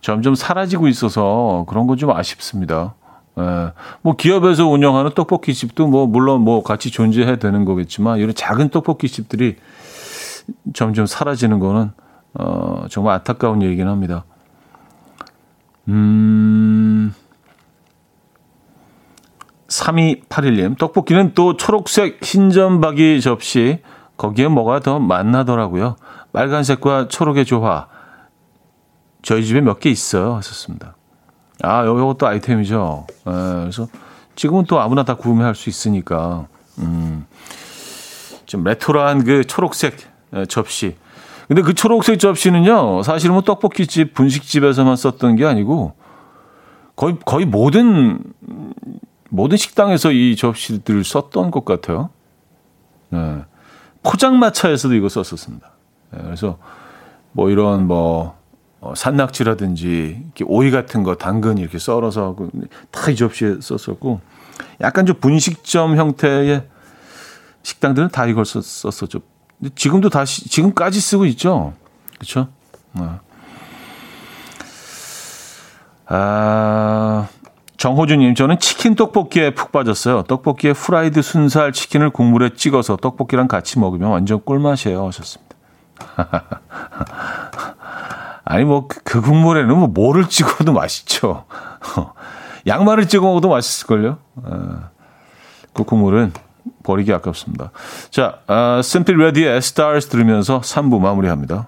점점 사라지고 있어서 그런 건 좀 아쉽습니다. 예. 뭐 기업에서 운영하는 떡볶이 집도 뭐 물론 뭐 같이 존재해야 되는 거겠지만 이런 작은 떡볶이 집들이 점점 사라지는 거는 어, 정말 안타까운 얘기긴 합니다. 음, 3281님, 떡볶이는 또 초록색 흰점박이 접시, 거기에 뭐가 더 맛나더라고요. 빨간색과 초록의 조화. 저희 집에 몇 개 있어요. 하셨습니다. 아, 요것도 아이템이죠. 에, 예, 그래서 지금은 또 아무나 다 구매할 수 있으니까, 음, 좀 레토로한 그 초록색 예, 접시. 근데 그 초록색 접시는요, 사실은 뭐 떡볶이집, 분식집에서만 썼던 게 아니고, 거의, 거의 모든, 모든 식당에서 이 접시들을 썼던 것 같아요. 네. 포장마차에서도 이거 썼었습니다. 네, 그래서 뭐 이런 뭐, 어, 산낙지라든지, 이렇게 오이 같은 거, 당근 이렇게 썰어서 다이 접시에 썼었고, 약간 좀 분식점 형태의 식당들은 다 이걸 썼, 썼었죠. 지금도 다시 지금까지 쓰고 있죠. 그렇죠? 아, 정호주님, 저는 치킨 떡볶이에 푹 빠졌어요. 떡볶이에 프라이드 순살 치킨을 국물에 찍어서 떡볶이랑 같이 먹으면 완전 꿀맛이에요. 하셨습니다. [laughs] 아니, 뭐, 그, 그 국물에는 뭐, 뭐를 찍어도 맛있죠. [laughs] 양말을 찍어 먹어도 맛있을걸요. 아, 그 국물은 버리기 아깝습니다. 자, 아, Simply Red의 Stars 들으면서 3부 마무리합니다.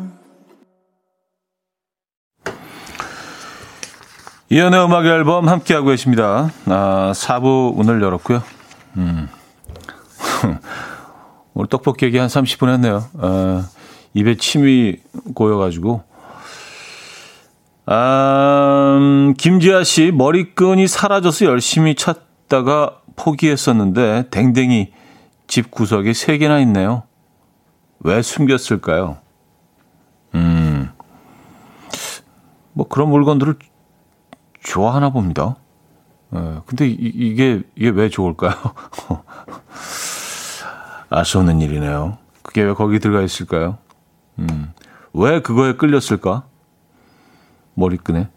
이현우의 음악 앨범 함께하고 계십니다 아, 4부 문을 열었고요 음. [laughs] 오늘 떡볶이 얘기 한 30분 했네요 아, 입에 침이 고여가지고 아, 음, 김지아 씨, 머리끈이 사라져서 열심히 찾다가 포기했었는데, 댕댕이 집 구석에 3개나 있네요. 왜 숨겼을까요? 음, 뭐 그런 물건들을 좋아하나 봅니다. 예, 근데 이, 이게, 이게 왜 좋을까요? [laughs] 알수 없는 일이네요. 그게 왜 거기 들어가 있을까요? 음, 왜 그거에 끌렸을까? 머리끈에.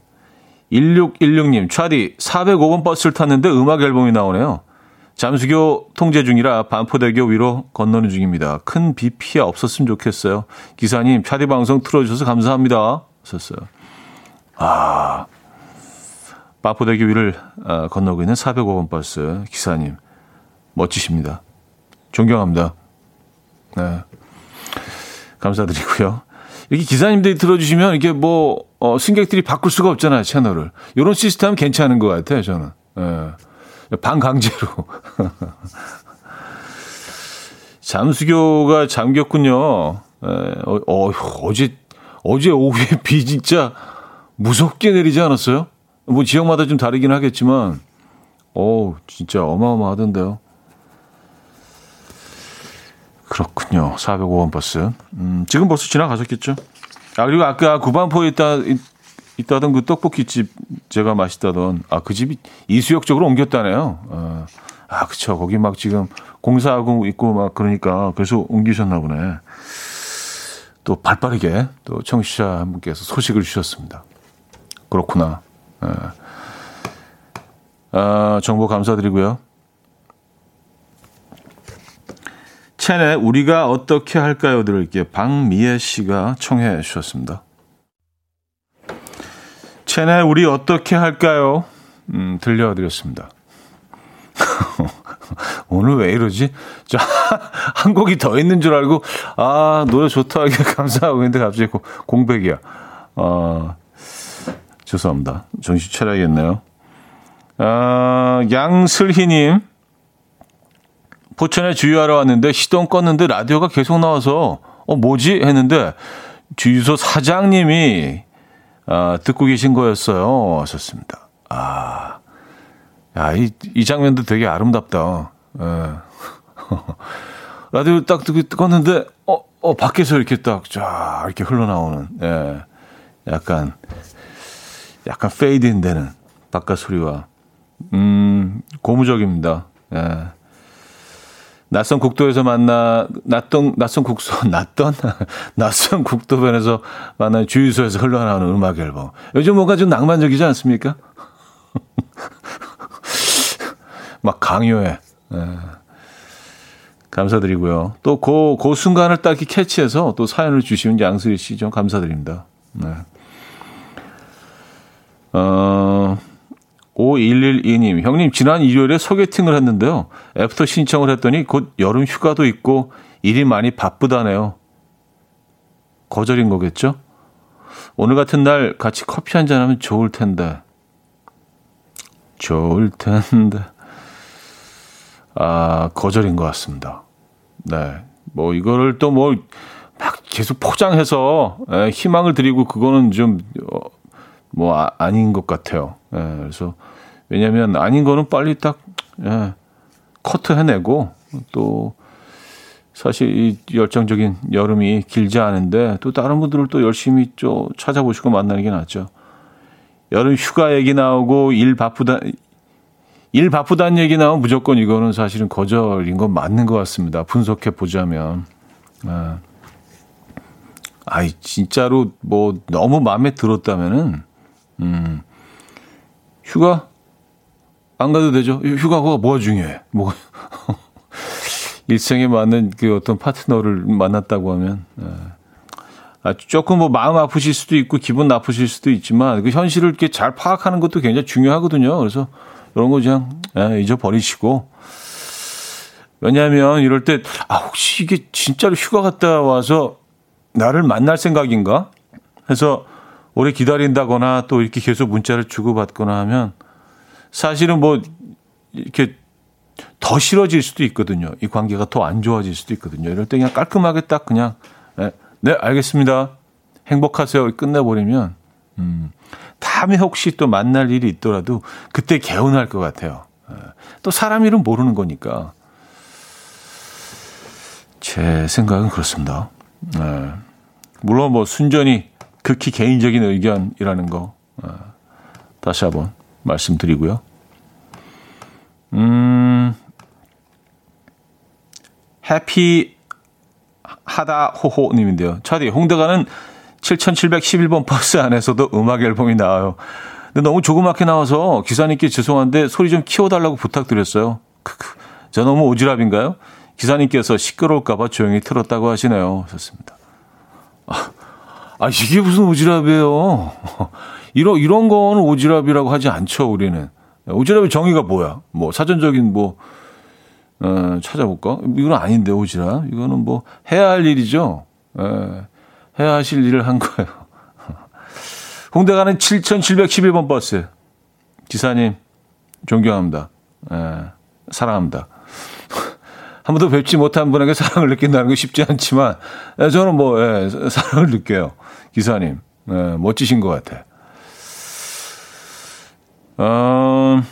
1616님, 차디, 405번 버스를 탔는데 음악 앨범이 나오네요. 잠수교 통제 중이라 반포대교 위로 건너는 중입니다. 큰 비 피해 없었으면 좋겠어요. 기사님, 차디 방송 틀어주셔서 감사합니다. 썼어요. 아, 반포대교 위를 아, 건너고 있는 405번 버스 기사님. 멋지십니다. 존경합니다. 네. 감사드리고요. 이렇게 기사님들이 들어주시면 이게 뭐, 어, 승객들이 바꿀 수가 없잖아요, 채널을. 이런 시스템 괜찮은 것 같아요, 저는. 예. 반강제로. [laughs] 잠수교가 잠겼군요. 에, 어, 어, 어제, 어제 오후에 비 진짜 무섭게 내리지 않았어요? 뭐 지역마다 좀 다르긴 하겠지만, 어 진짜 어마어마하던데요. 그렇군요. 405번 버스. 음, 지금 벌써 지나가셨겠죠? 아, 그리고 아까 구반포에 있다, 있 다던 그 떡볶이집 제가 맛있다던 아 그 집이 이수역 쪽으로 옮겼다네요. 어. 아 그쵸 거기 막 지금 공사하고 있고 막 그러니까 그래서 옮기셨나 보네. 또 발 빠르게 또 청취자 한 분께서 소식을 주셨습니다. 그렇구나. 예. 아, 정보 감사드리고요. 채널 우리가 어떻게 할까요? 들을게요. 박미애 씨가 청해 주셨습니다. 채널 우리 어떻게 할까요? 음, 들려드렸습니다. [laughs] 오늘 왜 이러지? 자, [laughs] 한 곡이 더 있는 줄 알고, 아, 노래 좋다. [laughs] 감사하고 있는데 갑자기 공백이야. 어, 죄송합니다. 정신 차려야겠네요. 아, 양슬희님. 포천에 주유하러 왔는데 시동 껐는데 라디오가 계속 나와서, 어, 뭐지? 했는데, 주유소 사장님이 아, 듣고 계신 거였어요. 하셨습니다. 아, 야, 이, 이 장면도 되게 아름답다. 예. [laughs] 라디오 딱 껐는데, 어, 어, 밖에서 이렇게 딱, 쫙, 이렇게 흘러나오는, 예. 약간, 약간 페이드인 되는 바깥 소리와, 음, 고무적입니다. 예. 낯선 국도에서 만나 낯선 낯선 국소 [laughs] 낯던 [laughs] 낯선 국도변에서 만난 주유소에서 흘러나오는 음악 앨범. 요즘 뭔가 좀 낭만적이지 않습니까? [laughs] 막 강요해. 네. 감사드리고요. 또 그 그 순간을 딱 캐치해서 또 사연을 주시는 양수리 씨 좀 감사드립니다. 네. 어. 5112님, 형님, 지난 일요일에 소개팅을 했는데요. 애프터 신청을 했더니 곧 여름 휴가도 있고 일이 많이 바쁘다네요. 거절인 거겠죠? 오늘 같은 날 같이 커피 한잔 하면 좋을 텐데. 좋을 텐데. 아, 거절인 것 같습니다. 네. 뭐, 이거를 또 뭐, 막 계속 포장해서 에, 희망을 드리고 그거는 좀, 어, 뭐, 아, 아닌 것 같아요. 예, 그래서 왜냐하면 아닌 거는 빨리 딱 예, 커트 해내고 또 사실 이 열정적인 여름이 길지 않은데 또 다른 분들을 또 열심히 좀 찾아보시고 만나는 게 낫죠. 여름 휴가 얘기 나오고 일 바쁘다 일 바쁘다는 얘기 나오면 무조건 이거는 사실은 거절인 건 맞는 것 같습니다. 분석해 보자면. 아, 아이 진짜로 뭐 너무 마음에 들었다면은 음 휴가 안 가도 되죠. 휴가가 뭐가 중요해? 뭐 [laughs] 일생에 맞는 그 어떤 파트너를 만났다고 하면 예. 아, 조금 뭐 마음 아프실 수도 있고 기분 나쁘실 수도 있지만 그 현실을 이렇게 잘 파악하는 것도 굉장히 중요하거든요. 그래서 이런 거 그냥 예, 잊어버리시고 왜냐하면 이럴 때 아 혹시 이게 진짜로 휴가 갔다 와서 나를 만날 생각인가 해서 오래 기다린다거나 또 이렇게 계속 문자를 주고받거나 하면 사실은 뭐 이렇게 더 싫어질 수도 있거든요. 이 관계가 더 안 좋아질 수도 있거든요. 이럴 때 그냥 깔끔하게 딱 그냥 네, 네 알겠습니다. 행복하세요. 끝내버리면 음, 다음에 혹시 또 만날 일이 있더라도 그때 개운할 것 같아요. 네. 또 사람 일은 모르는 거니까 제 생각은 그렇습니다. 네. 물론 뭐 순전히 극히 개인적인 의견이라는 거 어, 다시 한번 말씀드리고요. 음, 해피 하다 호호님인데요. 차디 홍대 가는 7711번 버스 안에서도 음악 앨범이 나와요. 근데 너무 조그맣게 나와서 기사님께 죄송한데 소리 좀 키워달라고 부탁드렸어요. 크크. 저 너무 오지랖인가요? 기사님께서 시끄러울까봐 조용히 틀었다고 하시네요. 좋습니다. 아, 아, 이게 무슨 오지랖이에요. [laughs] 이런, 이런 거는 오지랖이라고 하지 않죠, 우리는. 오지랖의 정의가 뭐야? 뭐, 사전적인 뭐, 어, 찾아볼까? 이건 아닌데, 오지랖. 이거는 뭐, 해야 할 일이죠. 에, 예, 해야 하실 일을 한 거예요. [laughs] 홍대 가는 7711번 버스. 기사님, 존경합니다. 에, 예, 사랑합니다. [laughs] 한 번도 뵙지 못한 분에게 사랑을 느낀다는 게 쉽지 않지만, 에, 예, 저는 뭐, 에, 사랑을 느껴요. 기사님. 에, 멋지신 것 같아. 어,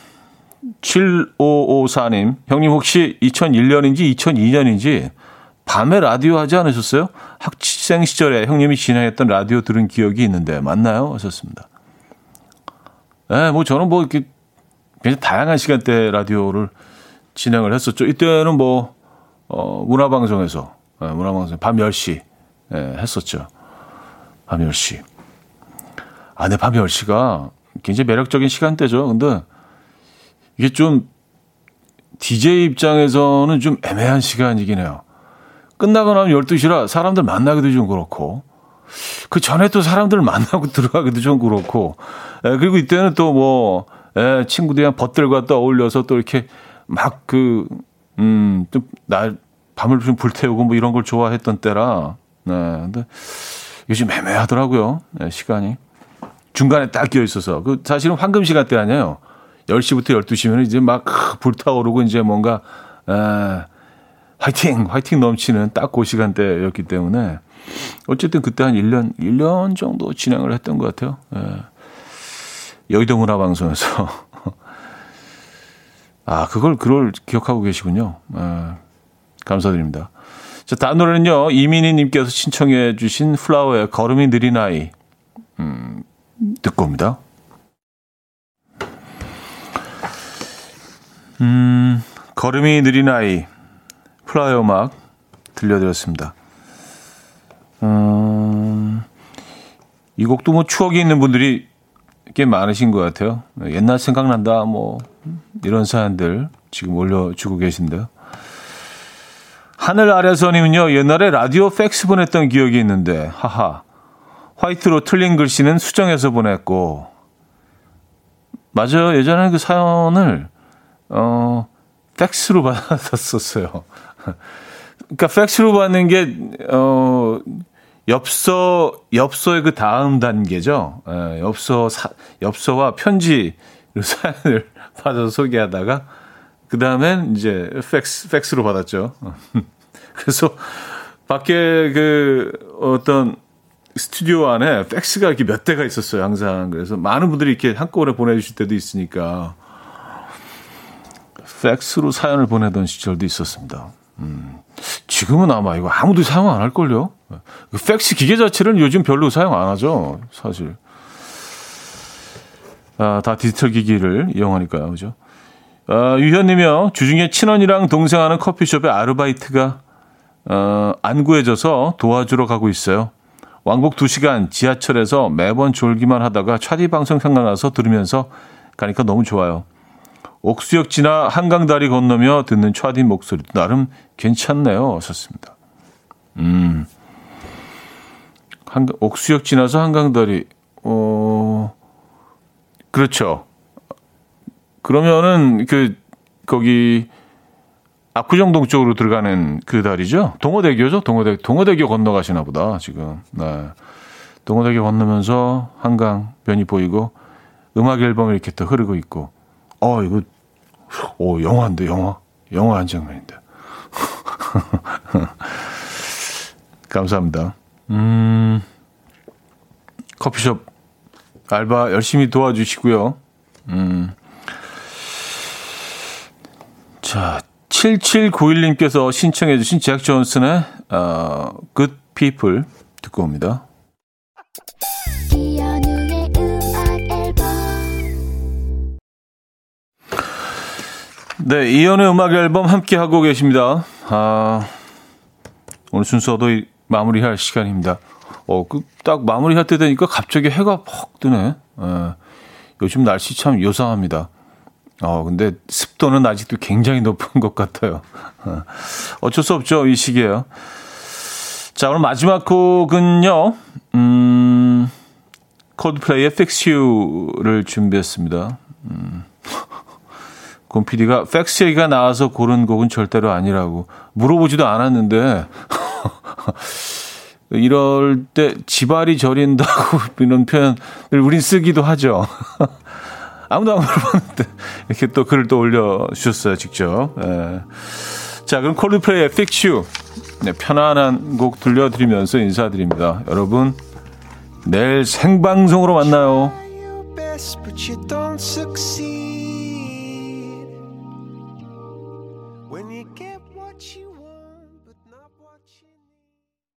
7554님, 형님 혹시 2001년인지 2002년인지 밤에 라디오 하지 않으셨어요? 학생 시절에 형님이 진행했던 라디오 들은 기억이 있는데 맞나요? 하셨습니다. 네, 뭐 저는 뭐 이렇게 굉장히 다양한 시간대 라디오를 진행을 했었죠. 이때는 뭐, 어, 문화방송에서, 네, 문화방송 밤 10시, 네, 했었죠. 밤 10시. 아, 네, 밤 10시가 굉장히 매력적인 시간대죠. 근데 이게 좀 DJ 입장에서는 좀 애매한 시간이긴 해요. 끝나고 나면 12시라 사람들 만나기도 좀 그렇고, 그 전에 또 사람들 만나고 [laughs] 들어가기도 좀 그렇고, 에, 그리고 이때는 또 뭐, 에, 친구들이랑 벗들과 또 어울려서 또 이렇게 막 그, 음, 좀 날, 밤을 좀 불태우고 뭐 이런 걸 좋아했던 때라, 네, 근데 요즘 애매하더라고요, 네, 시간이. 중간에 딱 끼어 있어서. 그 사실은 황금 시간대 아니에요. 10시부터 12시면 이제 막 불타오르고 이제 뭔가, 에, 화이팅! 화이팅 넘치는 딱 그 시간대였기 때문에 어쨌든 그때 한 1년, 1년 정도 진행을 했던 것 같아요. 예. 여의도 문화방송에서. [laughs] 아, 그걸, 그걸 기억하고 계시군요. 예. 감사드립니다. 자, 다음 노래는요, 이민희 님께서 신청해 주신 플라워의 걸음이 느린 아이. 음, 듣고 옵니다. 음, 걸음이 느린 아이. 플라이 음악 들려드렸습니다. 음, 이 곡도 뭐 추억이 있는 분들이 꽤 많으신 것 같아요. 옛날 생각난다, 뭐, 이런 사연들 지금 올려주고 계신데요. 하늘 아래서님은요, 옛날에 라디오 팩스 보냈던 기억이 있는데, 하하. 화이트로 틀린 글씨는 수정해서 보냈고, 맞아요. 예전에 그 사연을, 어, 팩스로 [laughs] 받았었어요. 그러니까 팩스로 받는 게, 어, 엽서, 엽서의 그 다음 단계죠. 예, 엽서, 사, 엽서와 편지 [laughs] 사연을 받아서 소개하다가, 그 다음엔 이제 팩스, 팩스로 받았죠. [laughs] 그래서 밖에 그 어떤 스튜디오 안에 팩스가 이렇게 몇 대가 있었어요, 항상. 그래서 많은 분들이 이렇게 한꺼번에 보내주실 때도 있으니까. 팩스로 사연을 보내던 시절도 있었습니다. 음, 지금은 아마 이거 아무도 사용 안 할걸요? 그 팩스 기계 자체는 요즘 별로 사용 안 하죠, 사실. 아, 다 디지털 기기를 이용하니까요, 그죠? 아, 유현님이요. 주중에 친언니랑 동생 하는 커피숍에 아르바이트가 어, 안 구해져서 도와주러 가고 있어요. 왕복 2시간 지하철에서 매번 졸기만 하다가 차디 방송 생각나서 들으면서 가니까 너무 좋아요. 옥수역 지나 한강다리 건너며 듣는 차디 목소리도 나름 괜찮네요. 하셨습니다. 음. 한, 옥수역 지나서 한강다리, 어, 그렇죠. 그러면은, 그, 거기, 압구정동 쪽으로 들어가는 그 다리죠? 동호대교죠? 동호대, 동호대교 건너가시나 보다, 지금. 네. 동호대교 건너면서 한강변이 보이고, 음악 앨범이 이렇게 또 흐르고 있고, 어, 이거 오, 영화인데, 영화. 영화 한 장면인데. [laughs] 감사합니다. 음, 커피숍 알바 열심히 도와주시고요. 음. 자, 7791님께서 신청해 주신 잭 존슨의 어, Good People 듣고 옵니다. 네, 이연의 음악 앨범 함께 하고 계십니다. 아, 오늘 순서도 마무리할 시간입니다. 어, 그 딱 마무리할 때 되니까 갑자기 해가 퍽 뜨네. 예, 요즘 날씨 참 요상합니다. 어, 근데 습도는 아직도 굉장히 높은 것 같아요. 어, 어쩔 수 없죠. 이 시기에요. 자, 오늘 마지막 곡은요, 음, 코드플레이의 Fix You를 준비했습니다. 음. 곰피디가 팩스 얘기가 나와서 고른 곡은 절대로 아니라고 물어보지도 않았는데 [laughs] 이럴 때 지발이 저린다고 [laughs] 이런 표현을 우린 쓰기도 하죠. 아무도 안 물어봤는데 [laughs] 이렇게 또 글을 또 올려주셨어요 직접. 예. 자 그럼 콜드플레이의 Fix You 네, 편안한 곡 들려드리면서 인사드립니다. 여러분 내일 생방송으로 만나요.